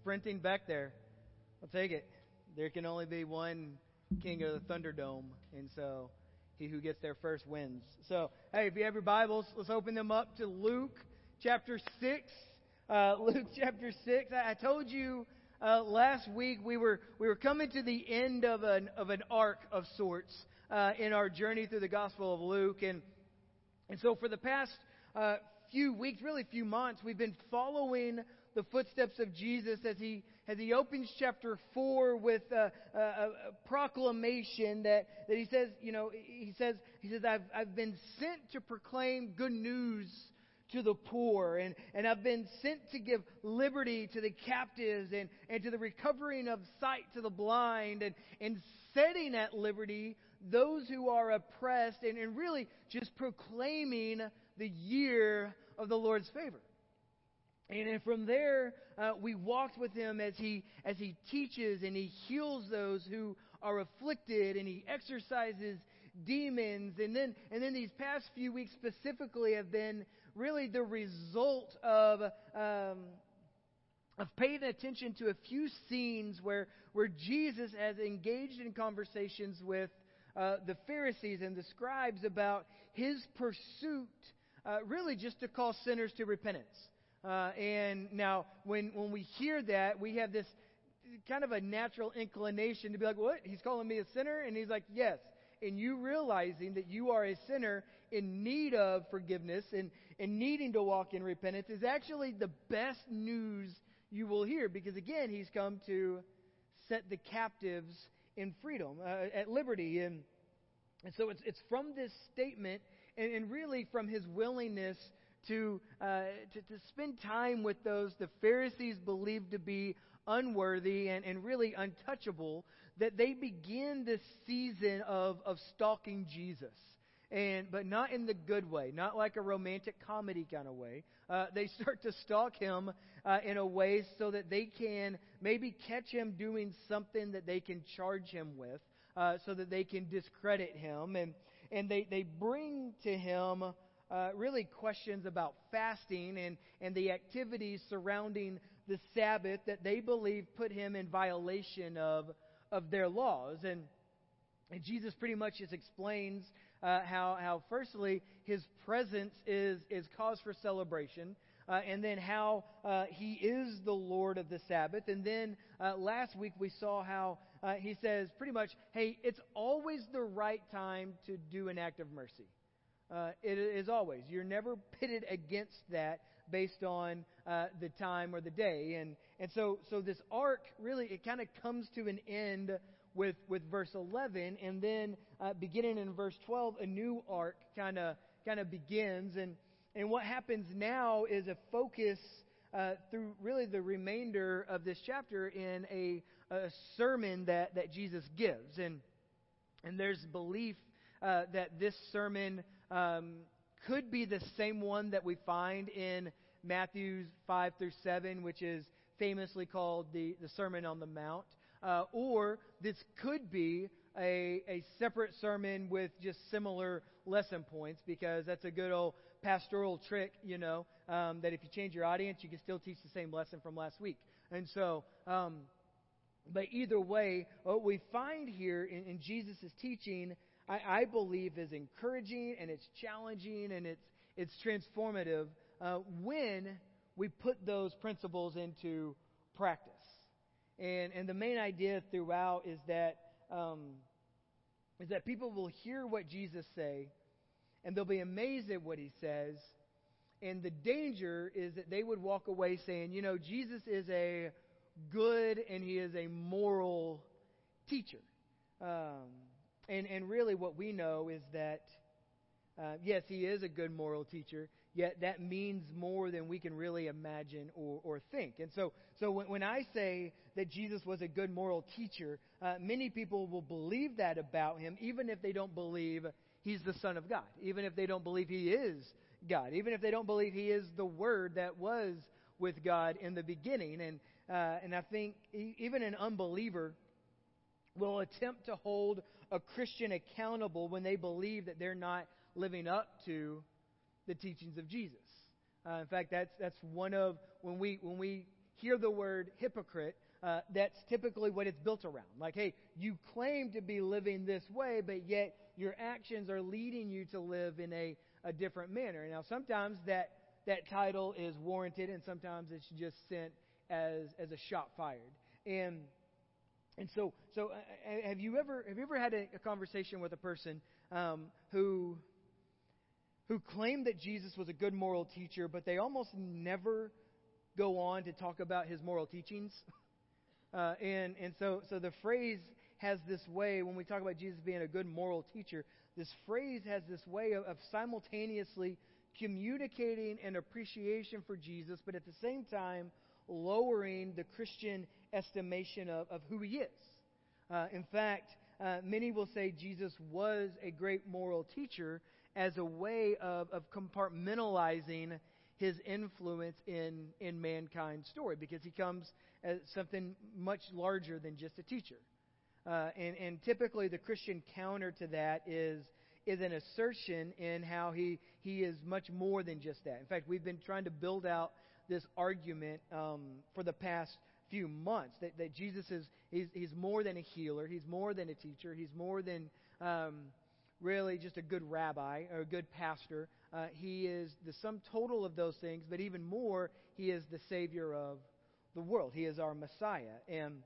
sprinting back there. I'll take it. There can only be one king of the Thunderdome, and so he who gets there first wins. So, hey, if you have your Bibles, let's open them up to Luke chapter 6. Uh, Luke chapter 6. I, I told you uh, last week we were, we were coming to the end of an, of an arc of sorts uh, in our journey through the Gospel of Luke. And, and so for the past uh, few weeks, really few months, we've been following the footsteps of Jesus as he, as he opens chapter 4 with a, a, a, proclamation that, that he says, you know, he says, he says, I've, I've been sent to proclaim good news to the poor and, and I've been sent to give liberty to the captives and, and to the recovering of sight to the blind and, and setting at liberty those who are oppressed and, and really just proclaiming the year of the Lord's favor. And from there, uh, we walked with him as he, as he teaches and he heals those who are afflicted and he exorcises demons. And then, and then these past few weeks specifically have been really the result of, um, of paying attention to a few scenes where, where Jesus has engaged in conversations with uh, the Pharisees and the scribes about his pursuit, uh, really just to call sinners to repentance. Uh, and now, when, when we hear that, we have this kind of a natural inclination to be like, what? He's calling me a sinner? And he's like, yes. And you realizing that you are a sinner in need of forgiveness and, and needing to walk in repentance is actually the best news you will hear because, again, he's come to set the captives in freedom, uh, at liberty. And, and so it's, it's from this statement and, and really from his willingness to, uh, to, to spend time with those the Pharisees believed to be unworthy and, and really untouchable, that they begin this season of, of stalking Jesus. And, but not in the good way, not like a romantic comedy kind of way. Uh, they start to stalk him uh, in a way so that they can maybe catch him doing something that they can charge him with, uh, so that they can discredit him. And, and they, they bring to him uh, really questions about fasting and, and the activities surrounding the Sabbath that they believe put him in violation of, of their laws. And, and Jesus pretty much just explains uh, how, how, firstly, his presence is, is cause for celebration. Uh, and then how uh, he is the Lord of the Sabbath. And then uh, last week we saw how uh, he says pretty much, hey, it's always the right time to do an act of mercy. Uh, it is always. You're never pitted against that based on uh, the time or the day. And, and so, so this arc really, it kind of comes to an end with, with verse 11. And then uh, beginning in verse 12, a new arc kind of kind of begins. And, and what happens now is a focus uh, through really the remainder of this chapter in a, a sermon that, that Jesus gives. And, and there's belief uh, that this sermon um, could be the same one that we find in Matthew 5 through 7, which is famously called the, the Sermon on the Mount. Uh, or this could be a, a separate sermon with just similar lesson points because that's a good old pastoral trick, you know, um, that if you change your audience, you can still teach the same lesson from last week. And so, um, but either way, what we find here in, in Jesus' teaching I, I believe is encouraging and it's challenging and it's, it's transformative uh, when we put those principles into practice. And, and the main idea throughout is that, um, is that people will hear what Jesus say and they'll be amazed at what he says. And the danger is that they would walk away saying, you know, Jesus is a good and he is a moral teacher. Um, and, and really, what we know is that, uh, yes, he is a good moral teacher, yet that means more than we can really imagine or, or think. And so, so when, when I say that Jesus was a good moral teacher, uh, many people will believe that about him, even if they don't believe he's the Son of God, even if they don't believe he is God, even if they don't believe he is the Word that was with God in the beginning. And, uh, and I think even an unbeliever will attempt to hold a Christian accountable when they believe that they're not living up to the teachings of Jesus. Uh, in fact, that's, that's one of, when we, when we hear the word hypocrite, uh, that's typically what it's built around. Like, hey, you claim to be living this way, but yet your actions are leading you to live in a, a different manner. Now, sometimes that, that title is warranted, and sometimes it's just sent as, as a shot fired. And and so, so uh, have you ever have you ever had a, a conversation with a person um, who who claimed that Jesus was a good moral teacher, but they almost never go on to talk about his moral teachings? Uh, and and so so the phrase has this way when we talk about Jesus being a good moral teacher. This phrase has this way of, of simultaneously communicating an appreciation for Jesus, but at the same time lowering the Christian estimation of, of who he is. Uh, in fact, uh, many will say Jesus was a great moral teacher as a way of, of compartmentalizing his influence in, in mankind's story because he comes as something much larger than just a teacher. Uh, and, and typically, the Christian counter to that is, is an assertion in how he, he is much more than just that. In fact, we've been trying to build out this argument um, for the past few months that, that Jesus is he's, he's more than a healer, he's more than a teacher, he's more than um, really just a good rabbi or a good pastor. Uh, he is the sum total of those things, but even more, he is the Savior of the world. He is our Messiah. And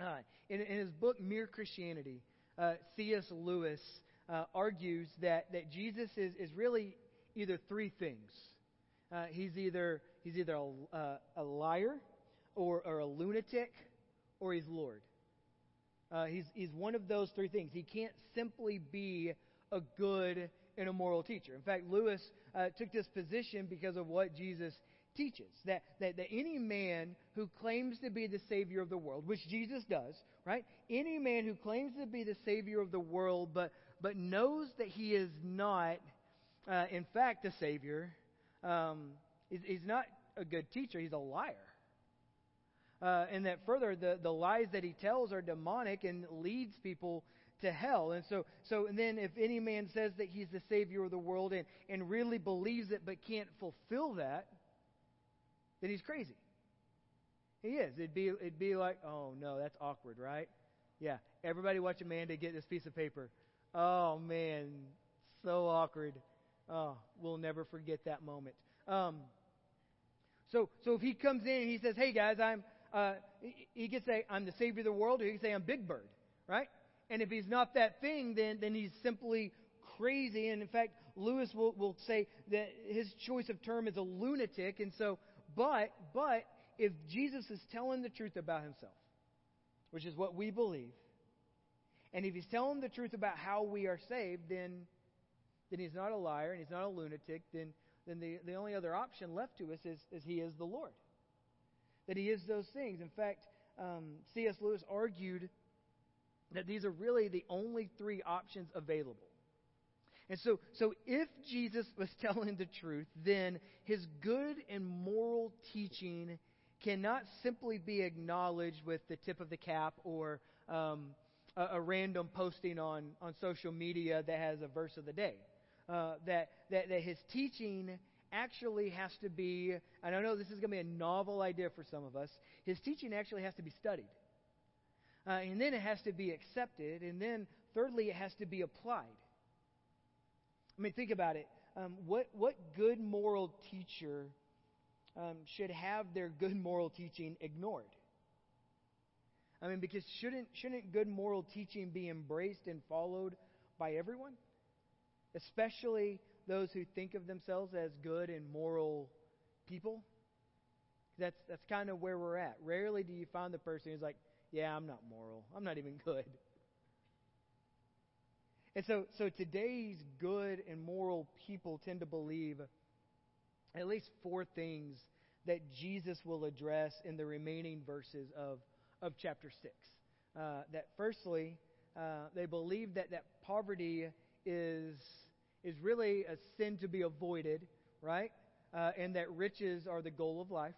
uh, in, in, his book, Mere Christianity, uh, C.S. Lewis uh, argues that, that Jesus is, is really either three things. Uh, he's either he's either a, uh, a liar, or, or a lunatic, or he's Lord. Uh, he's, he's one of those three things. He can't simply be a good and a moral teacher. In fact, Lewis uh, took this position because of what Jesus teaches that, that, that any man who claims to be the Savior of the world, which Jesus does, right? Any man who claims to be the Savior of the world but, but knows that he is not, uh, in fact, the Savior, um, is, is not a good teacher, he's a liar. Uh, and that further, the, the lies that he tells are demonic and leads people to hell. And so, so and then if any man says that he's the Savior of the world and, and really believes it but can't fulfill that, then he's crazy. He is. It'd be, it'd be like, oh no, that's awkward, right? Yeah. Everybody watch Amanda get this piece of paper. Oh man, so awkward. Oh, we'll never forget that moment. Um, so, so if he comes in and he says, "Hey guys, I'm," uh, he could say, "I'm the savior of the world," or he could say, "I'm Big Bird," right? And if he's not that thing, then then he's simply crazy. And in fact, Lewis will will say that his choice of term is a lunatic. And so, but but if Jesus is telling the truth about himself, which is what we believe, and if he's telling the truth about how we are saved, then then he's not a liar and he's not a lunatic. Then then the, the only other option left to us is, is He is the Lord. That He is those things. In fact, um, C.S. Lewis argued that these are really the only three options available. And so, so if Jesus was telling the truth, then his good and moral teaching cannot simply be acknowledged with the tip of the cap or um, a, a, random posting on, on social media that has a verse of the day uh, that, that, that his teaching actually has to be, and I know this is going to be a novel idea for some of us, his teaching actually has to be studied. Uh, and then it has to be accepted. And then, thirdly, it has to be applied. I mean, think about it. Um, what, what good moral teacher um, should have their good moral teaching ignored? I mean, because shouldn't, shouldn't good moral teaching be embraced and followed by everyone? Especially those who think of themselves as good and moral people. That's, that's kind of where we're at. Rarely do you find the person who's like, yeah, I'm not moral. I'm not even good. And so, so today's good and moral people tend to believe at least four things that Jesus will address in the remaining verses of, of chapter 6. Uh, that firstly, uh, they believe that, that poverty is is really a sin to be avoided, right? Uh, and that riches are the goal of life.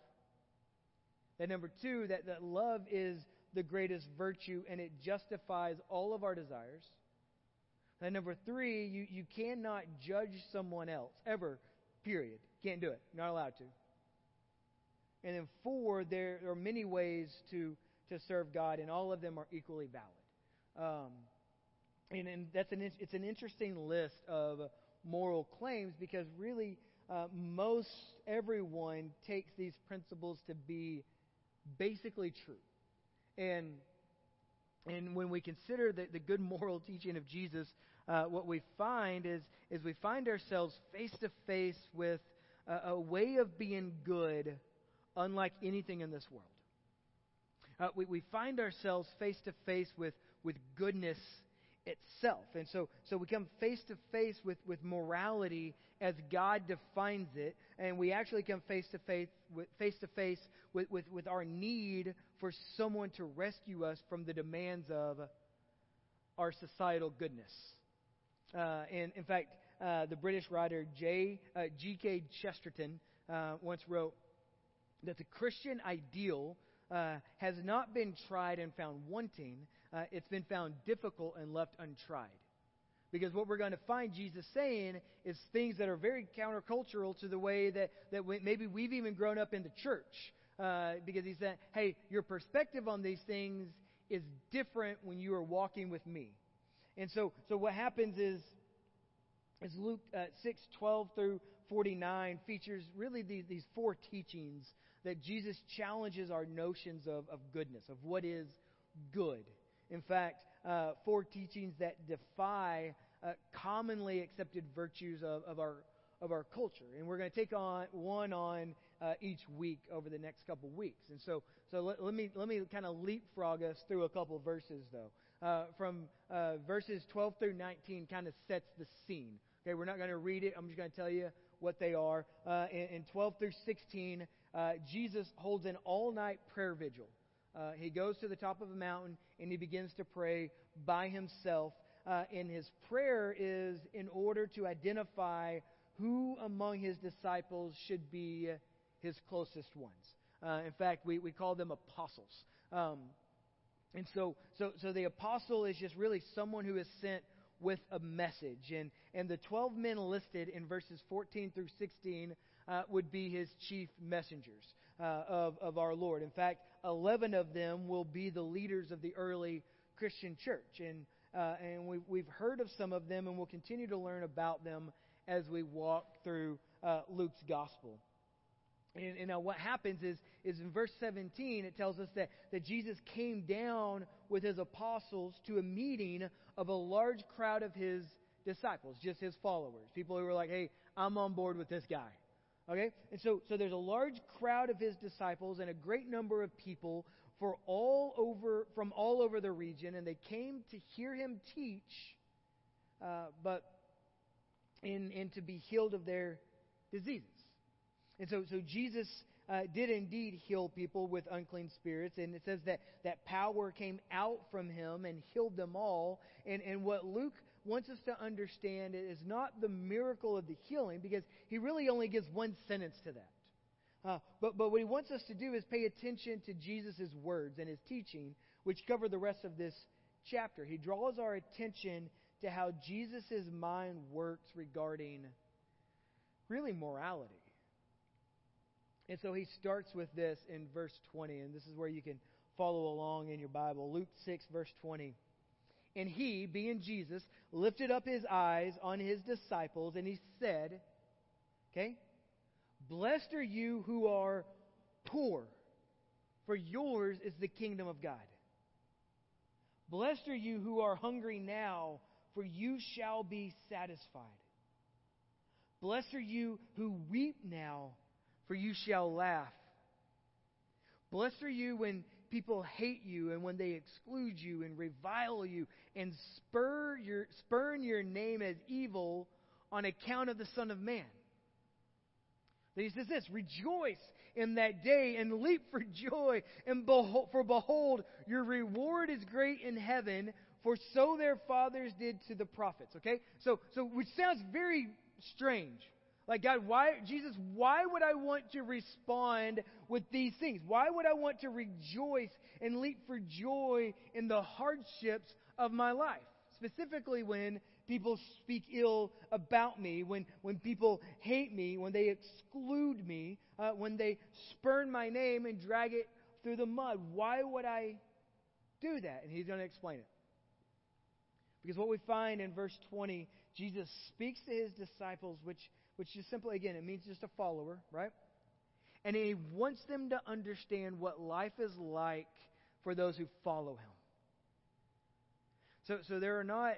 And number two, that, that love is the greatest virtue and it justifies all of our desires. And number three, you, you cannot judge someone else, ever, period. Can't do it. Not allowed to. And then four, there are many ways to, to serve God, and all of them are equally valid. Um, and, and that's an, it's an interesting list of moral claims because really uh, most everyone takes these principles to be basically true. And and when we consider the, the good moral teaching of Jesus, uh, what we find is, is we find ourselves face to face with a, a, way of being good unlike anything in this world. Uh, we, we find ourselves face to face with, with goodness itself. And so, so we come face to face with, with morality as God defines it, and we actually come face to face with, face to face with, with, with our need for someone to rescue us from the demands of our societal goodness. Uh, and in fact, uh, the British writer J. Uh, G.K. Chesterton uh, once wrote that the Christian ideal uh, has not been tried and found wanting, uh, it's been found difficult and left untried. Because what we're going to find Jesus saying is things that are very countercultural to the way that, that we, maybe we've even grown up in the church. Uh, because he said, hey, your perspective on these things is different when you are walking with me. And so, so what happens is, is Luke uh, 6, 12 through 49 features really these, these four teachings that Jesus challenges our notions of, of goodness, of what is good. In fact, uh, four teachings that defy uh, commonly accepted virtues of, of, our, of our culture. And we're going to take on one on uh, each week over the next couple weeks. And so, so let, let me, let me kind of leapfrog us through a couple verses, though. Uh, from uh, verses 12 through 19 kind of sets the scene. Okay, we're not going to read it. I'm just going to tell you what they are. Uh, in, in 12 through 16, uh, Jesus holds an all night prayer vigil. Uh, he goes to the top of a mountain and he begins to pray by himself. Uh, and his prayer is in order to identify who among his disciples should be his closest ones. Uh, in fact, we, we call them apostles. Um, and so, so, so the apostle is just really someone who is sent with a message. And, and the 12 men listed in verses 14 through 16 uh, would be his chief messengers uh, of, of our Lord. In fact, 11 of them will be the leaders of the early Christian church. And, uh, and we've, we've heard of some of them, and we'll continue to learn about them as we walk through uh, Luke's gospel. And, and now what happens is, is in verse 17, it tells us that, that Jesus came down with his apostles to a meeting of a large crowd of his disciples, just his followers. People who were like, hey, I'm on board with this guy. Okay? And so, so there's a large crowd of his disciples and a great number of people for all over, from all over the region, and they came to hear him teach, uh, but in, and to be healed of their diseases. And so, so Jesus uh, did indeed heal people with unclean spirits, and it says that, that power came out from him and healed them all. And, and what Luke wants us to understand it is not the miracle of the healing, because he really only gives one sentence to that. Uh, but, but what he wants us to do is pay attention to Jesus' words and his teaching, which cover the rest of this chapter. He draws our attention to how Jesus' mind works regarding really morality. And so he starts with this in verse 20, and this is where you can follow along in your Bible. Luke 6, verse 20. And he, being Jesus, lifted up his eyes on his disciples, and he said, Okay, blessed are you who are poor, for yours is the kingdom of God. Blessed are you who are hungry now, for you shall be satisfied. Blessed are you who weep now for you shall laugh. Blessed are you when people hate you and when they exclude you and revile you and spur your, spurn your name as evil on account of the Son of Man. Then he says this Rejoice in that day and leap for joy, and behold, for behold, your reward is great in heaven, for so their fathers did to the prophets. Okay? So, so which sounds very strange. Like, God, why, Jesus, why would I want to respond with these things? Why would I want to rejoice and leap for joy in the hardships of my life? Specifically, when people speak ill about me, when, when people hate me, when they exclude me, uh, when they spurn my name and drag it through the mud. Why would I do that? And he's going to explain it. Because what we find in verse 20, Jesus speaks to his disciples, which, which is simply, again, it means just a follower, right? And he wants them to understand what life is like for those who follow him. So, so there are not,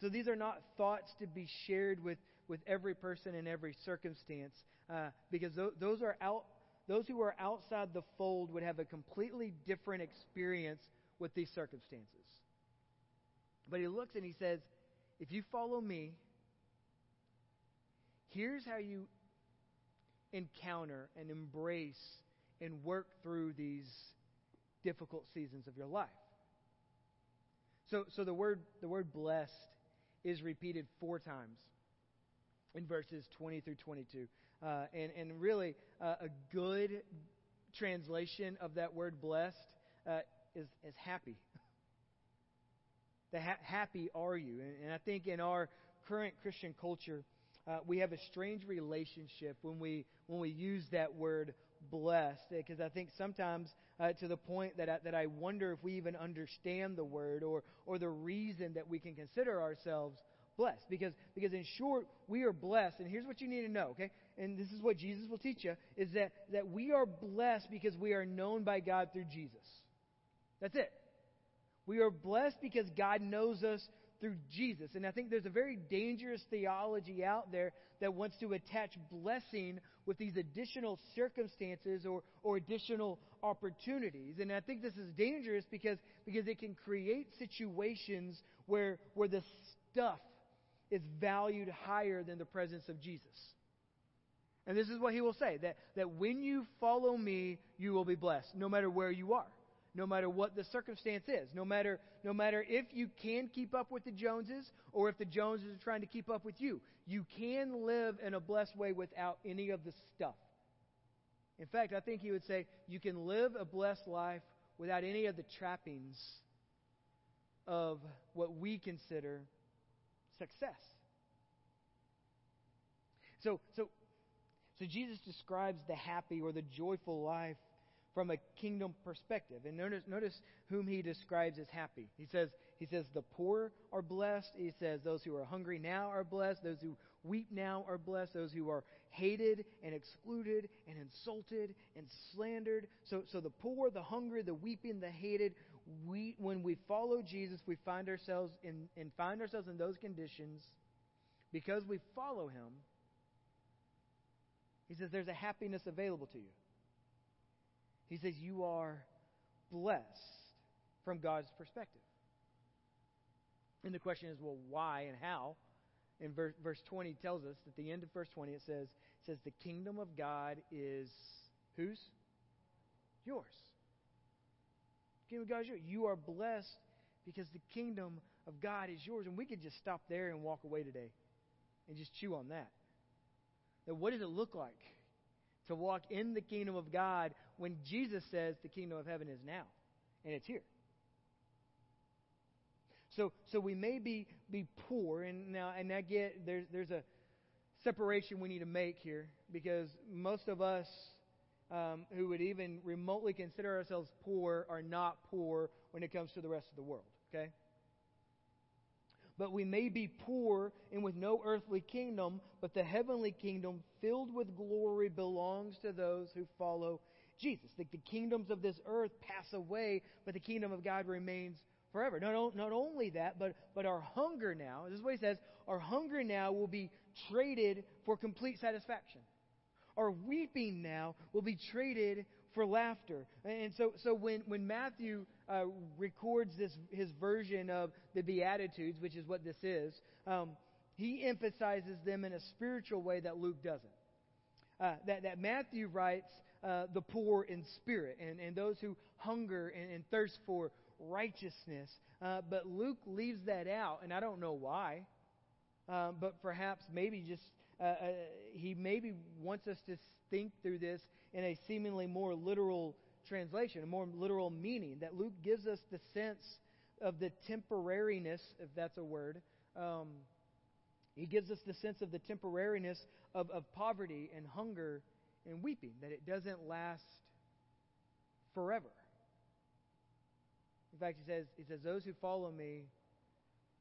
so these are not thoughts to be shared with, with every person in every circumstance, uh, because those, those are out, those who are outside the fold would have a completely different experience with these circumstances. But he looks and he says, if you follow me, here's how you encounter and embrace and work through these difficult seasons of your life. So, so the word the word blessed is repeated four times in verses 20 through 22, uh, and and really uh, a good translation of that word blessed uh, is is happy. the ha- happy are you? And, and I think in our current Christian culture, uh, we have a strange relationship when we when we use that word blessed because I think sometimes uh, to the point that I, that I wonder if we even understand the word or or the reason that we can consider ourselves blessed. Because because in short we are blessed and here's what you need to know okay? And this is what Jesus will teach you is that that we are blessed because we are known by God through Jesus. That's it. We are blessed because God knows us through Jesus. And I think there's a very dangerous theology out there that wants to attach blessing with these additional circumstances or, or additional opportunities. And I think this is dangerous because, because it can create situations where, where the stuff is valued higher than the presence of Jesus. And this is what he will say that, that when you follow me, you will be blessed, no matter where you are no matter what the circumstance is, no matter, no matter if you can keep up with the Joneses or if the Joneses are trying to keep up with you. You can live in a blessed way without any of the stuff. In fact, I think he would say you can live a blessed life without any of the trappings of what we consider success. So, so, so Jesus describes the happy or the joyful life from a kingdom perspective. And notice, notice whom he describes as happy. He says, he says, the poor are blessed. He says, those who are hungry now are blessed. Those who weep now are blessed. Those who are hated and excluded and insulted and slandered. So, so the poor, the hungry, the weeping, the hated, we, when we follow Jesus, we find ourselves in, and find ourselves in those conditions because we follow him. He says there's a happiness available to you. He says, You are blessed from God's perspective. And the question is, well, why and how? In verse, verse 20 tells us, at the end of verse 20, it says, it says, The kingdom of God is whose? Yours. The kingdom of God is yours. You are blessed because the kingdom of God is yours. And we could just stop there and walk away today and just chew on that. Now, what does it look like to walk in the kingdom of God when Jesus says the kingdom of heaven is now and it's here. So, so we may be, be poor, and now and I get there's there's a separation we need to make here because most of us um, who would even remotely consider ourselves poor are not poor when it comes to the rest of the world. Okay, but we may be poor and with no earthly kingdom, but the heavenly kingdom filled with glory belongs to those who follow Jesus. The, the kingdoms of this earth pass away, but the kingdom of God remains forever. Not, not only that, but, but our hunger now, this is what he says, our hunger now will be traded for complete satisfaction. Our weeping now will be traded for laughter. And so, so when, when Matthew uh, records this, his version of the Beatitudes, which is what this is, um, he emphasizes them in a spiritual way that Luke doesn't. Uh, that, that Matthew writes uh, the poor in spirit and, and those who hunger and, and thirst for righteousness. Uh, but Luke leaves that out, and I don't know why. Um, but perhaps maybe just uh, uh, he maybe wants us to think through this in a seemingly more literal translation, a more literal meaning. That Luke gives us the sense of the temporariness, if that's a word, um, he gives us the sense of the temporariness of, of poverty and hunger and weeping, that it doesn't last forever. In fact, he says, he says, Those who follow me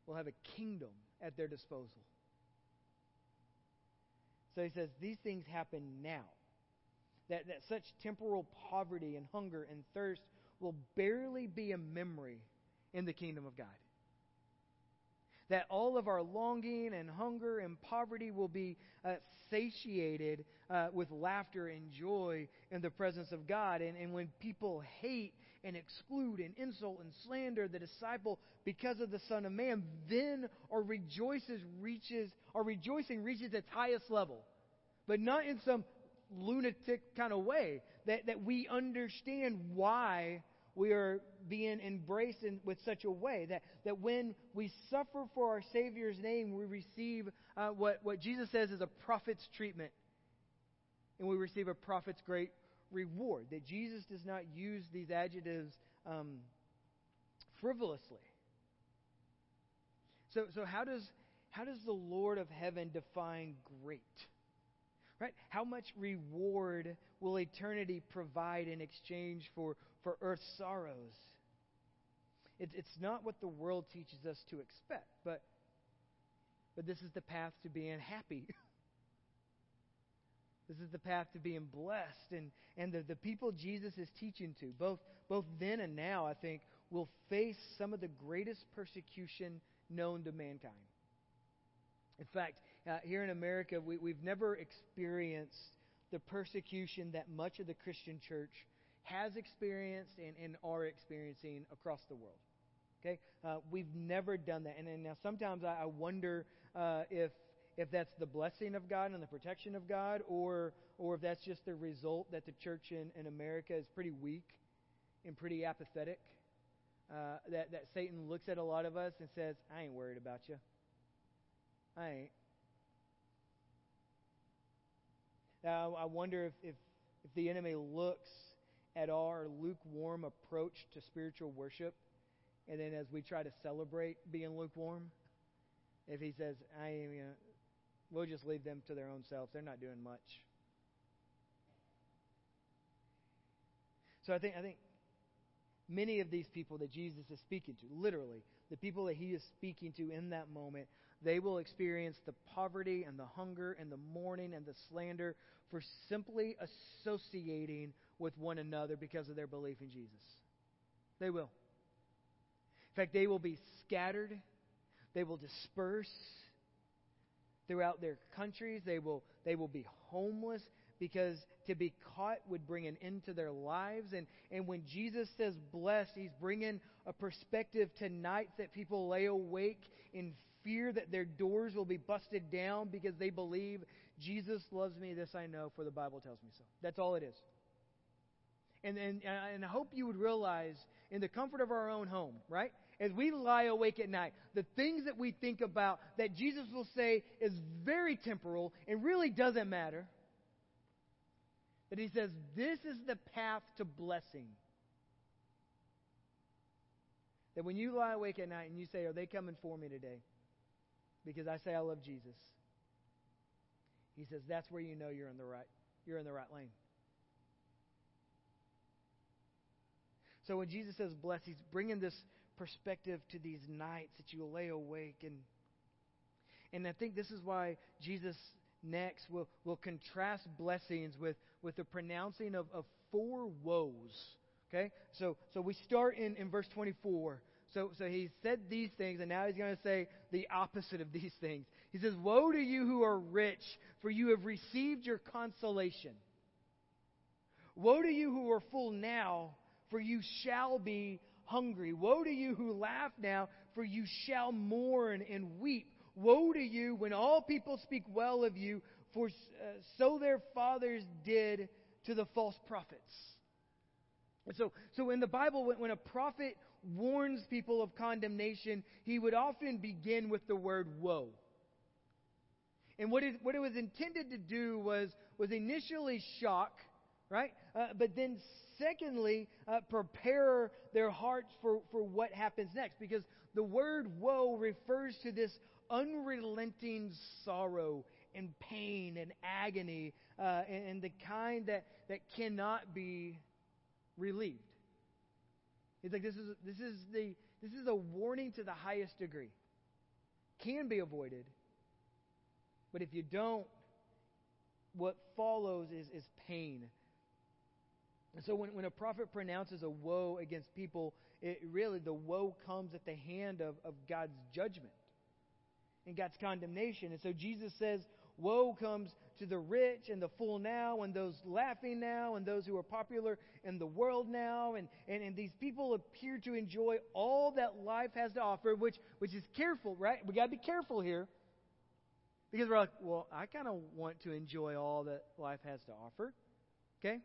will have a kingdom at their disposal. So he says, These things happen now. That, that such temporal poverty and hunger and thirst will barely be a memory in the kingdom of God that all of our longing and hunger and poverty will be uh, satiated uh, with laughter and joy in the presence of God. And, and when people hate and exclude and insult and slander the disciple because of the Son of Man, then our rejoices reaches our rejoicing reaches its highest level. But not in some lunatic kind of way. That, that we understand why we are being embraced in, with such a way that, that when we suffer for our Savior's name, we receive uh, what, what Jesus says is a prophet's treatment. And we receive a prophet's great reward. That Jesus does not use these adjectives um, frivolously. So, so how, does, how does the Lord of heaven define great? Right? How much reward will eternity provide in exchange for, for earth's sorrows? It's, it's not what the world teaches us to expect, but, but this is the path to being happy. this is the path to being blessed. And, and the, the people Jesus is teaching to, both, both then and now, I think, will face some of the greatest persecution known to mankind. In fact, uh, here in America, we, we've never experienced the persecution that much of the Christian church has experienced and, and are experiencing across the world. Okay, uh, we've never done that, and, and now sometimes I, I wonder uh, if if that's the blessing of God and the protection of God, or or if that's just the result that the church in, in America is pretty weak and pretty apathetic. Uh, that that Satan looks at a lot of us and says, "I ain't worried about you. I ain't." Now, I wonder if, if, if the enemy looks at our lukewarm approach to spiritual worship, and then as we try to celebrate being lukewarm, if he says, I am, you know, we'll just leave them to their own selves. They're not doing much. So I think, I think many of these people that Jesus is speaking to, literally, the people that he is speaking to in that moment, they will experience the poverty and the hunger and the mourning and the slander for simply associating with one another because of their belief in Jesus. They will. In fact, they will be scattered, they will disperse throughout their countries, they will, they will be homeless because to be caught would bring an end to their lives. And, and when Jesus says blessed, he's bringing a perspective tonight that people lay awake in fear that their doors will be busted down because they believe Jesus loves me. This I know, for the Bible tells me so. That's all it is. And, and, and I hope you would realize in the comfort of our own home, right? As we lie awake at night, the things that we think about that Jesus will say is very temporal and really doesn't matter that he says, This is the path to blessing. That when you lie awake at night and you say, Are they coming for me today? Because I say I love Jesus. He says, That's where you know you're in the right, you're in the right lane. So when Jesus says bless, he's bringing this perspective to these nights that you lay awake and and I think this is why Jesus next will will contrast blessings with, with the pronouncing of, of four woes. Okay? So, so we start in, in verse 24. So, so he said these things, and now he's going to say the opposite of these things. He says, Woe to you who are rich, for you have received your consolation. Woe to you who are full now, for you shall be hungry. Woe to you who laugh now, for you shall mourn and weep. Woe to you when all people speak well of you, for uh, so their fathers did to the false prophets. So, so in the Bible, when, when a prophet warns people of condemnation, he would often begin with the word woe. And what it, what it was intended to do was, was initially shock, right? Uh, but then, secondly, uh, prepare their hearts for, for what happens next. Because the word woe refers to this unrelenting sorrow and pain and agony uh, and, and the kind that, that cannot be relieved. It's like this is, this, is the, this is a warning to the highest degree. Can be avoided, but if you don't, what follows is, is pain. And so when, when a prophet pronounces a woe against people, it really the woe comes at the hand of, of God's judgment and God's condemnation. And so Jesus says, Woe comes to the rich and the full now, and those laughing now, and those who are popular in the world now. And, and, and these people appear to enjoy all that life has to offer, which, which is careful, right? we got to be careful here. Because we're like, well, I kind of want to enjoy all that life has to offer. Okay?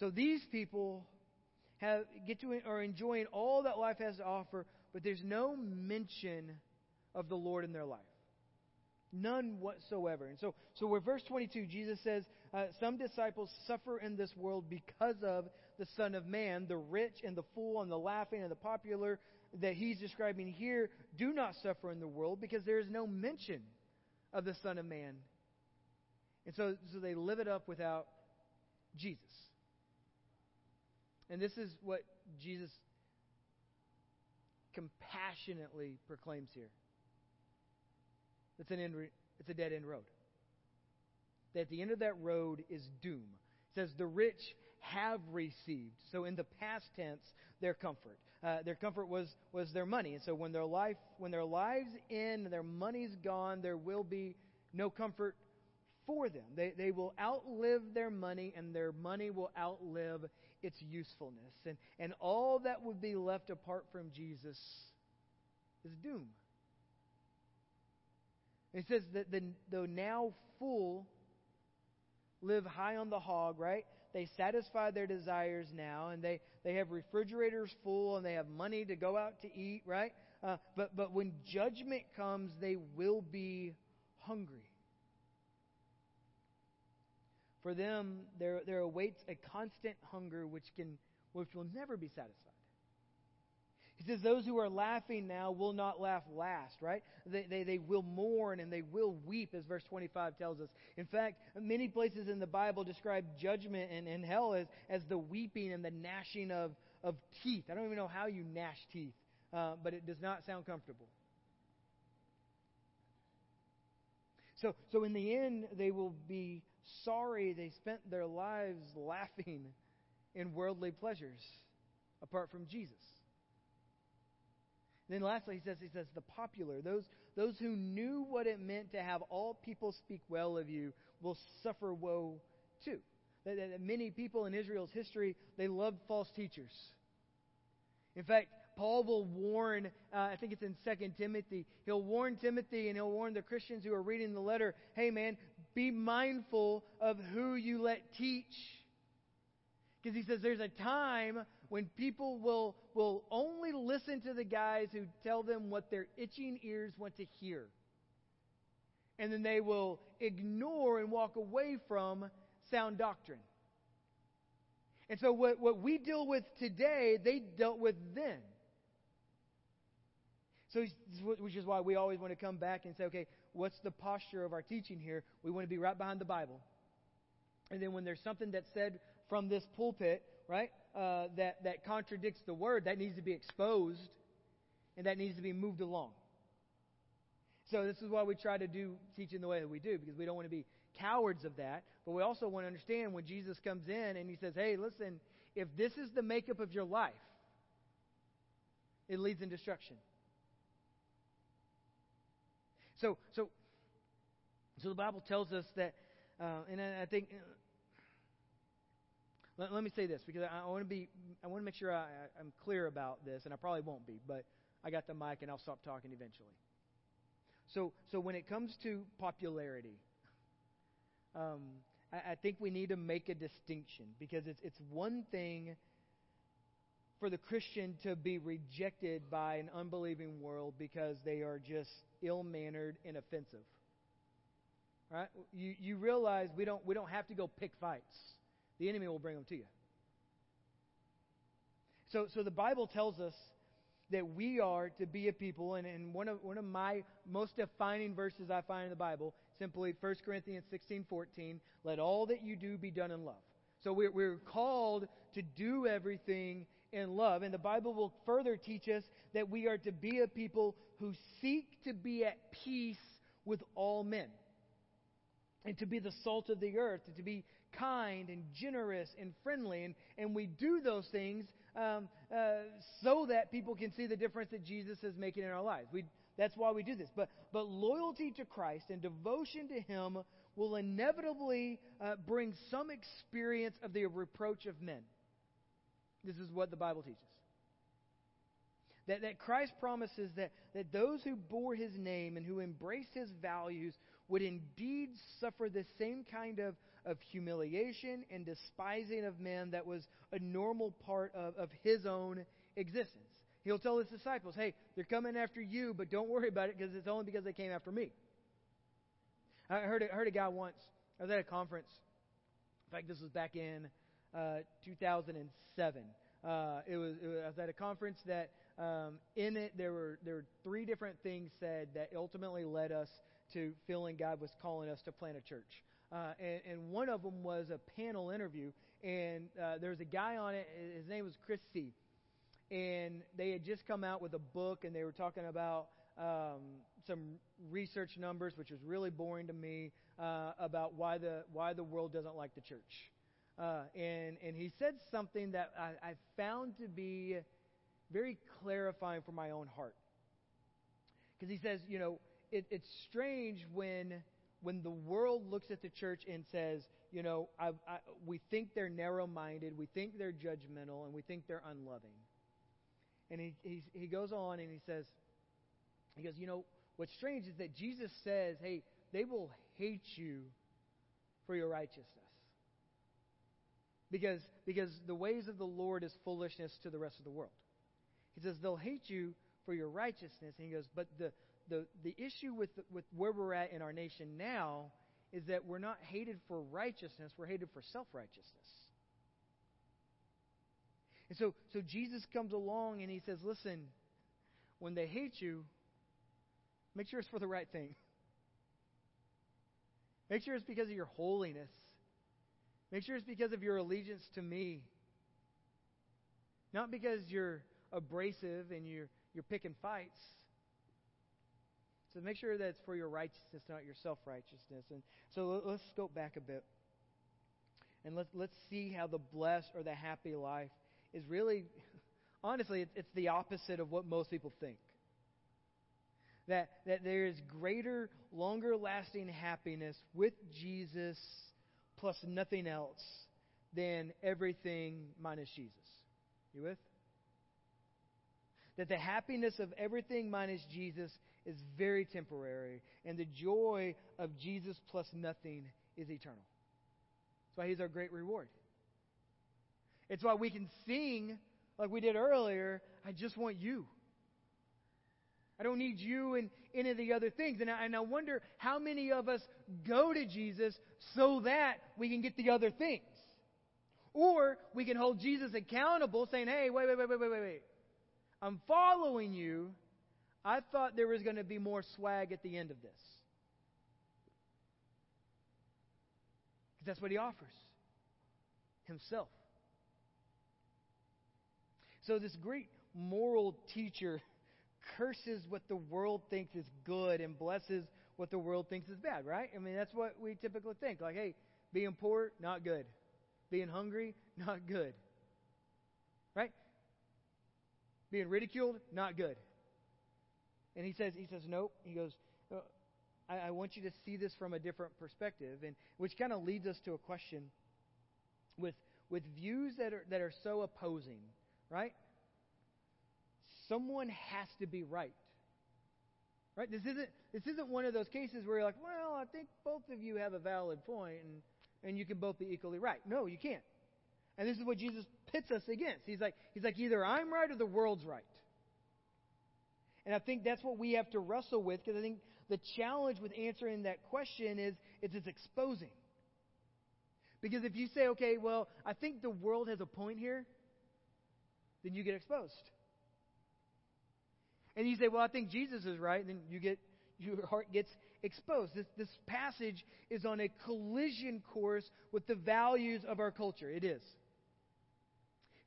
So these people have get to are enjoying all that life has to offer, but there's no mention of the Lord in their life. None whatsoever. And so, so where verse 22, Jesus says, uh, Some disciples suffer in this world because of the Son of Man, the rich and the fool and the laughing and the popular that he's describing here do not suffer in the world because there is no mention of the Son of Man. And so, so they live it up without Jesus. And this is what Jesus compassionately proclaims here. It's an end, it's a dead end road. That at the end of that road is doom. It says the rich have received. So in the past tense, their comfort. Uh, their comfort was was their money. And so when their life when their lives end, their money's gone, there will be no comfort for them. They they will outlive their money, and their money will outlive its usefulness. And and all that would be left apart from Jesus is doom. It says that the, the now full live high on the hog, right? They satisfy their desires now, and they, they have refrigerators full, and they have money to go out to eat, right? Uh, but, but when judgment comes, they will be hungry. For them, there, there awaits a constant hunger which, can, which will never be satisfied. He says, Those who are laughing now will not laugh last, right? They, they, they will mourn and they will weep, as verse 25 tells us. In fact, many places in the Bible describe judgment and, and hell as, as the weeping and the gnashing of, of teeth. I don't even know how you gnash teeth, uh, but it does not sound comfortable. So, so in the end, they will be sorry they spent their lives laughing in worldly pleasures apart from Jesus. Then lastly, he says, he says, the popular, those, those who knew what it meant to have all people speak well of you will suffer woe too. That, that many people in Israel's history, they loved false teachers. In fact, Paul will warn, uh, I think it's in 2 Timothy, he'll warn Timothy and he'll warn the Christians who are reading the letter, hey man, be mindful of who you let teach. Because he says there's a time when people will, will only listen to the guys who tell them what their itching ears want to hear. And then they will ignore and walk away from sound doctrine. And so, what, what we deal with today, they dealt with then. So, which is why we always want to come back and say, okay, what's the posture of our teaching here? We want to be right behind the Bible. And then when there's something that's said from this pulpit, right, uh, that, that contradicts the word, that needs to be exposed and that needs to be moved along. So this is why we try to do teaching the way that we do, because we don't want to be cowards of that. But we also want to understand when Jesus comes in and he says, Hey, listen, if this is the makeup of your life, it leads in destruction. So, so, so the Bible tells us that, uh, and I think let, let me say this because I, I want to be I want to make sure I, I'm clear about this, and I probably won't be, but I got the mic and I'll stop talking eventually. So, so when it comes to popularity, um, I, I think we need to make a distinction because it's it's one thing for the Christian to be rejected by an unbelieving world because they are just ill mannered and offensive. Right? You, you realize we don't, we don't have to go pick fights. The enemy will bring them to you. So, so the Bible tells us that we are to be a people, and, and one, of, one of my most defining verses I find in the Bible, simply 1 Corinthians 16 14, let all that you do be done in love. So we're, we're called to do everything in love. And the Bible will further teach us that we are to be a people who seek to be at peace with all men. And to be the salt of the earth, to be kind and generous and friendly. And, and we do those things um, uh, so that people can see the difference that Jesus is making in our lives. We, that's why we do this. But, but loyalty to Christ and devotion to Him will inevitably uh, bring some experience of the reproach of men. This is what the Bible teaches. That, that Christ promises that, that those who bore his name and who embraced his values would indeed suffer the same kind of, of humiliation and despising of men that was a normal part of, of his own existence. He'll tell his disciples, hey, they're coming after you, but don't worry about it because it's only because they came after me. I heard a, heard a guy once, I was at a conference. In fact, this was back in uh, 2007. Uh, it, was, it was, at a conference that um, in it there were there were three different things said that ultimately led us to feeling God was calling us to plant a church. Uh, and, and, one of them was a panel interview, and uh, there was a guy on it. His name was Chris C. And they had just come out with a book, and they were talking about um, some research numbers, which was really boring to me, uh, about why the why the world doesn't like the church. Uh, and and he said something that I, I found to be very clarifying for my own heart. Because he says, you know, it, it's strange when when the world looks at the church and says, you know, I, I, we think they're narrow-minded, we think they're judgmental, and we think they're unloving. And he, he, he goes on and he says, he goes, you know, what's strange is that Jesus says, hey, they will hate you for your righteousness. Because, because the ways of the Lord is foolishness to the rest of the world. He says they'll hate you for your righteousness. And he goes, but the, the, the issue with, with where we're at in our nation now is that we're not hated for righteousness, we're hated for self righteousness. And so, so Jesus comes along and he says, Listen, when they hate you, make sure it's for the right thing. Make sure it's because of your holiness. Make sure it's because of your allegiance to me. Not because you're abrasive and you're, you're picking fights. So make sure that it's for your righteousness, not your self righteousness. And so let's go back a bit. And let's, let's see how the blessed or the happy life is really, honestly, it's, it's the opposite of what most people think. That, that there is greater, longer lasting happiness with Jesus plus nothing else than everything minus Jesus. You with? That the happiness of everything minus Jesus is very temporary, and the joy of Jesus plus nothing is eternal. That's why He's our great reward. It's why we can sing like we did earlier I just want you. I don't need you and any of the other things. And I, and I wonder how many of us go to Jesus so that we can get the other things. Or we can hold Jesus accountable saying, hey, wait, wait, wait, wait, wait, wait, wait. I'm following you. I thought there was going to be more swag at the end of this. Because that's what he offers himself. So, this great moral teacher curses what the world thinks is good and blesses what the world thinks is bad, right? I mean, that's what we typically think. Like, hey, being poor, not good. Being hungry, not good. Right? Being ridiculed, not good. And he says, he says, nope. He goes, uh, I, I want you to see this from a different perspective, and which kind of leads us to a question with with views that are that are so opposing, right? Someone has to be right. Right? This isn't this isn't one of those cases where you're like, well, I think both of you have a valid point and, and you can both be equally right. No, you can't. And this is what Jesus pits us against. He's like, he's like, either I'm right or the world's right. And I think that's what we have to wrestle with because I think the challenge with answering that question is, is it's exposing. Because if you say, okay, well, I think the world has a point here, then you get exposed. And you say, well, I think Jesus is right, and then you get your heart gets exposed. This, this passage is on a collision course with the values of our culture. It is.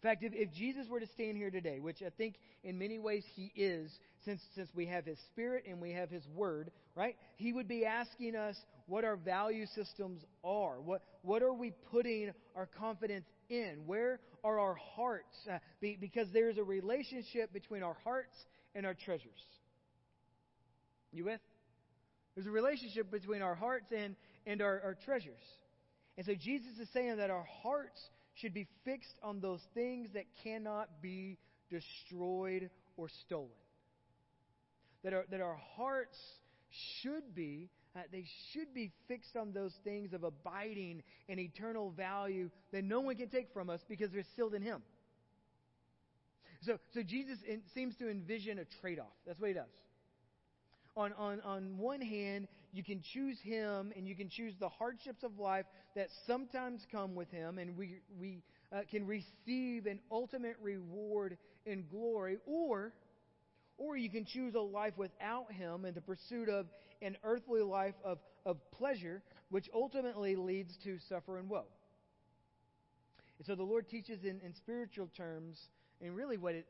In fact, if, if Jesus were to stand here today, which I think in many ways he is, since, since we have his spirit and we have his word, right? He would be asking us what our value systems are. What, what are we putting our confidence in? Where are our hearts? Uh, be, because there's a relationship between our hearts and our treasures. You with? There's a relationship between our hearts and, and our, our treasures. And so Jesus is saying that our hearts should be fixed on those things that cannot be destroyed or stolen. That our, that our hearts should be, uh, they should be fixed on those things of abiding and eternal value that no one can take from us because they're sealed in Him. So, so Jesus in, seems to envision a trade off. That's what He does on, on, on one hand, you can choose Him and you can choose the hardships of life that sometimes come with Him, and we, we uh, can receive an ultimate reward in glory, or, or you can choose a life without Him in the pursuit of an earthly life of, of pleasure, which ultimately leads to suffer and woe. And so the Lord teaches in, in spiritual terms, and really what it,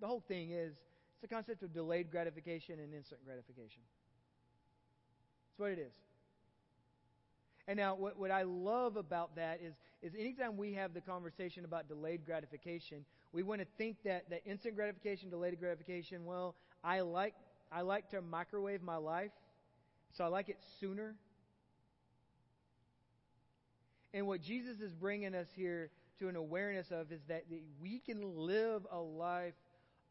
the, whole thing is it's the concept of delayed gratification and instant gratification. That's what it is. And now, what, what I love about that is, is anytime we have the conversation about delayed gratification, we want to think that, that instant gratification, delayed gratification, well, I like, I like to microwave my life, so I like it sooner. And what Jesus is bringing us here to an awareness of is that we can live a life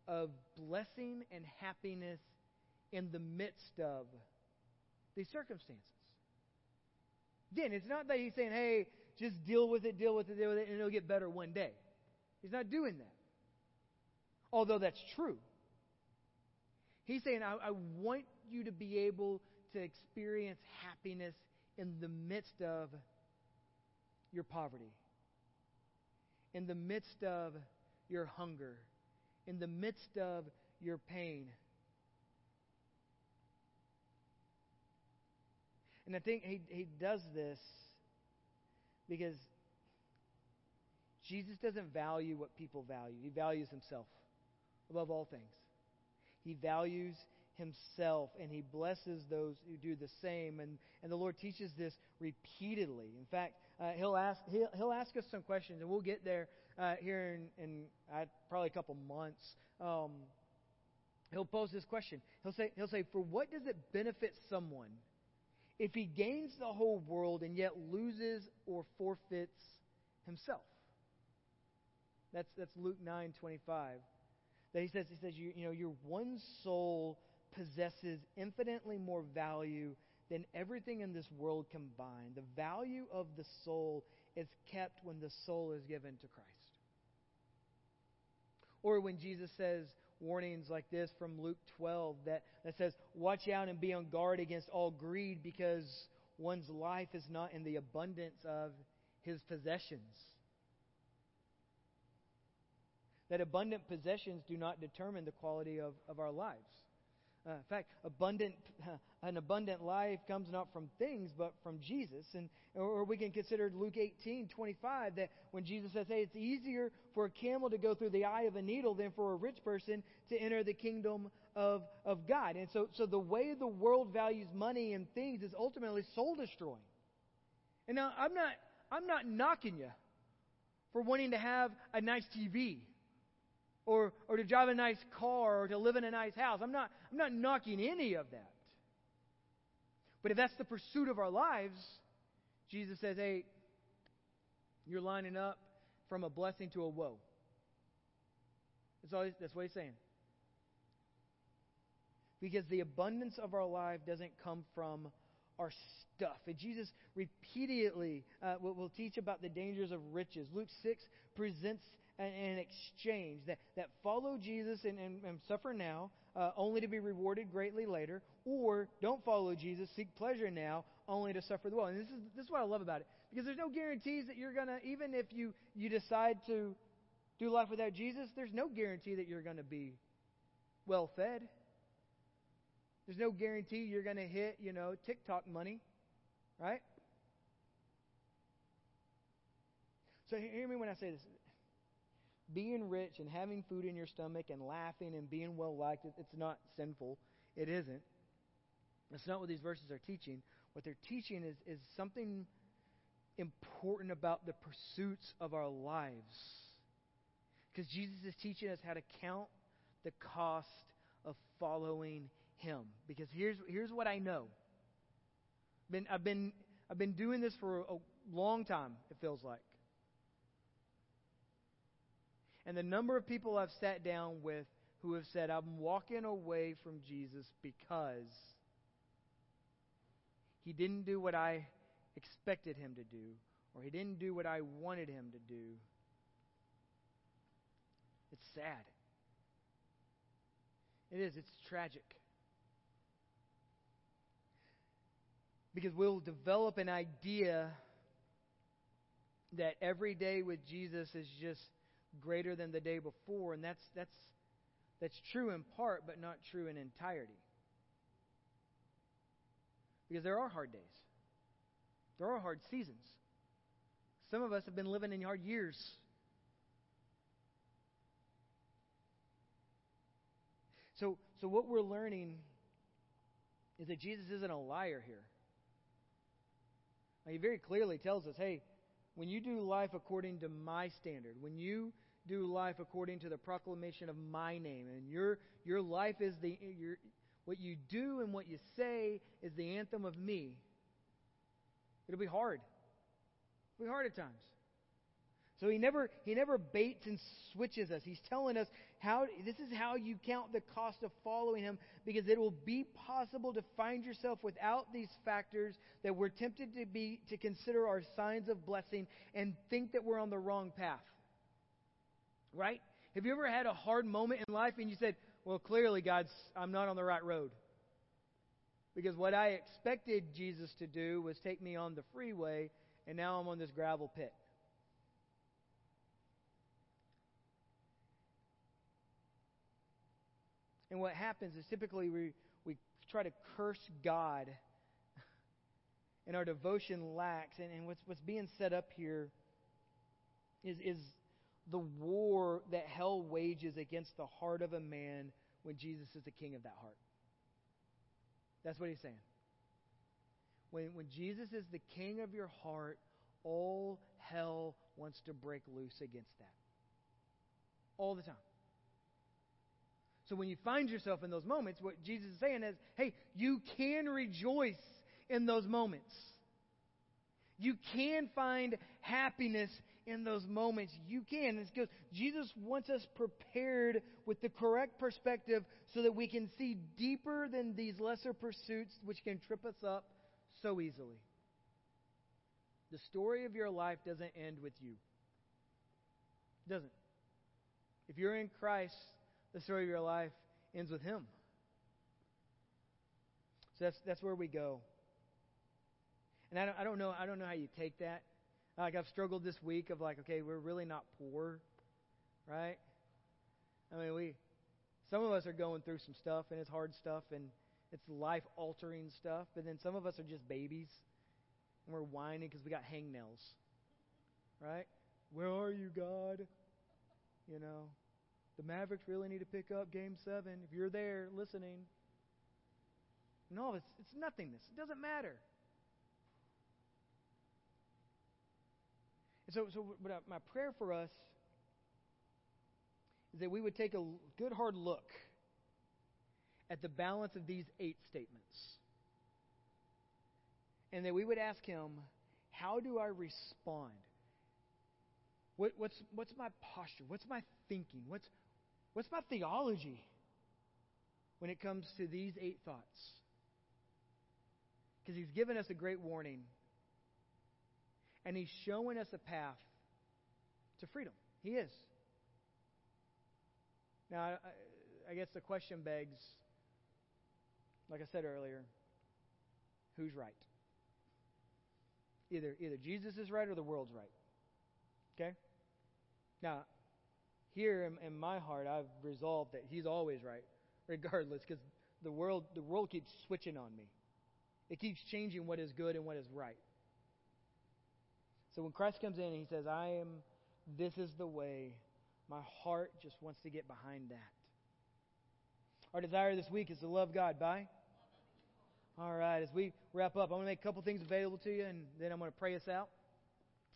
of blessing and happiness in the midst of these circumstances. Again, it's not that he's saying, hey, just deal with it, deal with it, deal with it, and it'll get better one day. He's not doing that. Although that's true. He's saying, I, I want you to be able to experience happiness in the midst of your poverty, in the midst of your hunger, in the midst of your pain. And I think he, he does this because Jesus doesn't value what people value. He values himself above all things. He values himself and he blesses those who do the same. And, and the Lord teaches this repeatedly. In fact, uh, he'll, ask, he'll, he'll ask us some questions, and we'll get there uh, here in, in uh, probably a couple months. Um, he'll pose this question. He'll say, he'll say, For what does it benefit someone if he gains the whole world and yet loses or forfeits himself? That's, that's Luke 9 25. That he says, he says you, you know, your one soul possesses infinitely more value than everything in this world combined. The value of the soul is kept when the soul is given to Christ. Or when Jesus says warnings like this from Luke 12 that, that says, Watch out and be on guard against all greed because one's life is not in the abundance of his possessions. That abundant possessions do not determine the quality of, of our lives. Uh, in fact, abundant, an abundant life comes not from things, but from Jesus. And, or we can consider Luke 18, 25, that when Jesus says, hey, it's easier for a camel to go through the eye of a needle than for a rich person to enter the kingdom of, of God. And so, so the way the world values money and things is ultimately soul destroying. And now, I'm not, I'm not knocking you for wanting to have a nice TV or, or to drive a nice car or to live in a nice house. I'm not, I'm not knocking any of that. But if that's the pursuit of our lives, Jesus says, hey, you're lining up from a blessing to a woe. That's, all, that's what he's saying. Because the abundance of our life doesn't come from our stuff. And Jesus repeatedly uh, will, will teach about the dangers of riches. Luke 6 presents an, an exchange that, that follow Jesus and, and, and suffer now, uh, only to be rewarded greatly later, or don't follow Jesus, seek pleasure now, only to suffer the well. And this is, this is what I love about it. Because there's no guarantees that you're going to, even if you, you decide to do life without Jesus, there's no guarantee that you're going to be well fed. There's no guarantee you're going to hit, you know, TikTok money, right? So hear me when I say this. Being rich and having food in your stomach and laughing and being well liked, it's not sinful. It isn't. That's not what these verses are teaching. What they're teaching is, is something important about the pursuits of our lives. Because Jesus is teaching us how to count the cost of following him. Because here's, here's what I know. Been, I've, been, I've been doing this for a long time, it feels like. And the number of people I've sat down with who have said, I'm walking away from Jesus because he didn't do what I expected him to do, or he didn't do what I wanted him to do. It's sad. It is. It's tragic. Because we'll develop an idea that every day with Jesus is just greater than the day before, and that's that's that's true in part, but not true in entirety. Because there are hard days. There are hard seasons. Some of us have been living in hard years. So, so what we're learning is that Jesus isn't a liar here. Now, he very clearly tells us, hey, when you do life according to my standard, when you do life according to the proclamation of my name, and your your life is the your what you do and what you say is the anthem of me. It'll be hard. It'll be hard at times. So he never he never baits and switches us. He's telling us how this is how you count the cost of following him because it will be possible to find yourself without these factors that we're tempted to be to consider our signs of blessing and think that we're on the wrong path. Right? Have you ever had a hard moment in life and you said, "Well, clearly God's I'm not on the right road." Because what I expected Jesus to do was take me on the freeway and now I'm on this gravel pit. And what happens is typically we, we try to curse God and our devotion lacks. And, and what's, what's being set up here is, is the war that hell wages against the heart of a man when Jesus is the king of that heart. That's what he's saying. When, when Jesus is the king of your heart, all hell wants to break loose against that. All the time. So when you find yourself in those moments, what Jesus is saying is, hey, you can rejoice in those moments. You can find happiness in those moments. You can. It's because Jesus wants us prepared with the correct perspective so that we can see deeper than these lesser pursuits which can trip us up so easily. The story of your life doesn't end with you. It doesn't. If you're in Christ, the story of your life ends with Him. So that's, that's where we go. And I don't, I don't know I don't know how you take that. Like I've struggled this week of like, okay, we're really not poor, right? I mean, we some of us are going through some stuff and it's hard stuff and it's life altering stuff, but then some of us are just babies and we're whining because we got hangnails, right? Where are you, God? You know, the Mavericks really need to pick up game seven. If you're there listening, no, it's, it's nothingness. It doesn't matter. And so, so uh, my prayer for us is that we would take a good hard look at the balance of these eight statements. And that we would ask Him, how do I respond? What, what's, what's my posture? What's my thinking? What's, What's my theology when it comes to these eight thoughts? Because he's given us a great warning. And he's showing us a path to freedom. He is. Now, I, I guess the question begs, like I said earlier, who's right? Either either Jesus is right or the world's right. Okay? Now, here in, in my heart, I've resolved that He's always right, regardless, because the world the world keeps switching on me. It keeps changing what is good and what is right. So when Christ comes in and He says, "I am, this is the way," my heart just wants to get behind that. Our desire this week is to love God by. All right, as we wrap up, I'm going to make a couple things available to you, and then I'm going to pray us out.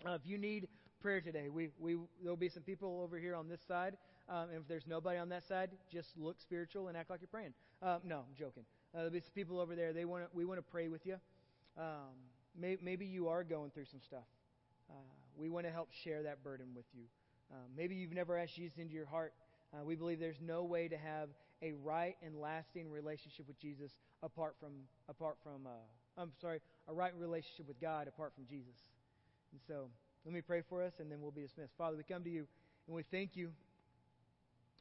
Uh, if you need prayer today. We, we, there'll be some people over here on this side. Um, and if there's nobody on that side, just look spiritual and act like you're praying. Um, no, I'm joking. Uh, there'll be some people over there. They want we want to pray with you. Um, may, maybe you are going through some stuff. Uh, we want to help share that burden with you. Um, maybe you've never asked Jesus into your heart. Uh, we believe there's no way to have a right and lasting relationship with Jesus apart from apart from uh, I'm sorry, a right relationship with God apart from Jesus. And so let me pray for us, and then we'll be dismissed. Father, we come to you, and we thank you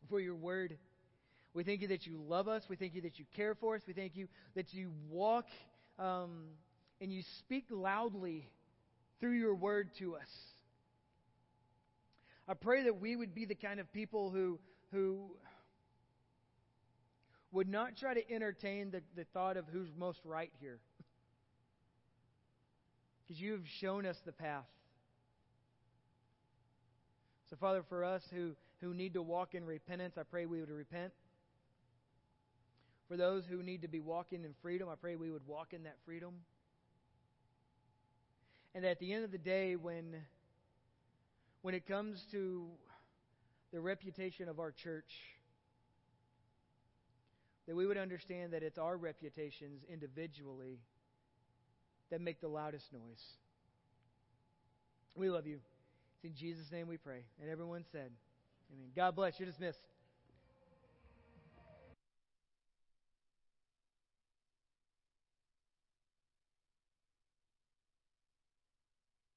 for your word. We thank you that you love us. We thank you that you care for us. We thank you that you walk um, and you speak loudly through your word to us. I pray that we would be the kind of people who, who would not try to entertain the, the thought of who's most right here. Because you have shown us the path. So, Father, for us who, who need to walk in repentance, I pray we would repent. For those who need to be walking in freedom, I pray we would walk in that freedom. And at the end of the day, when, when it comes to the reputation of our church, that we would understand that it's our reputations individually that make the loudest noise. We love you. It's in Jesus' name we pray. And everyone said, Amen. God bless. You're dismissed.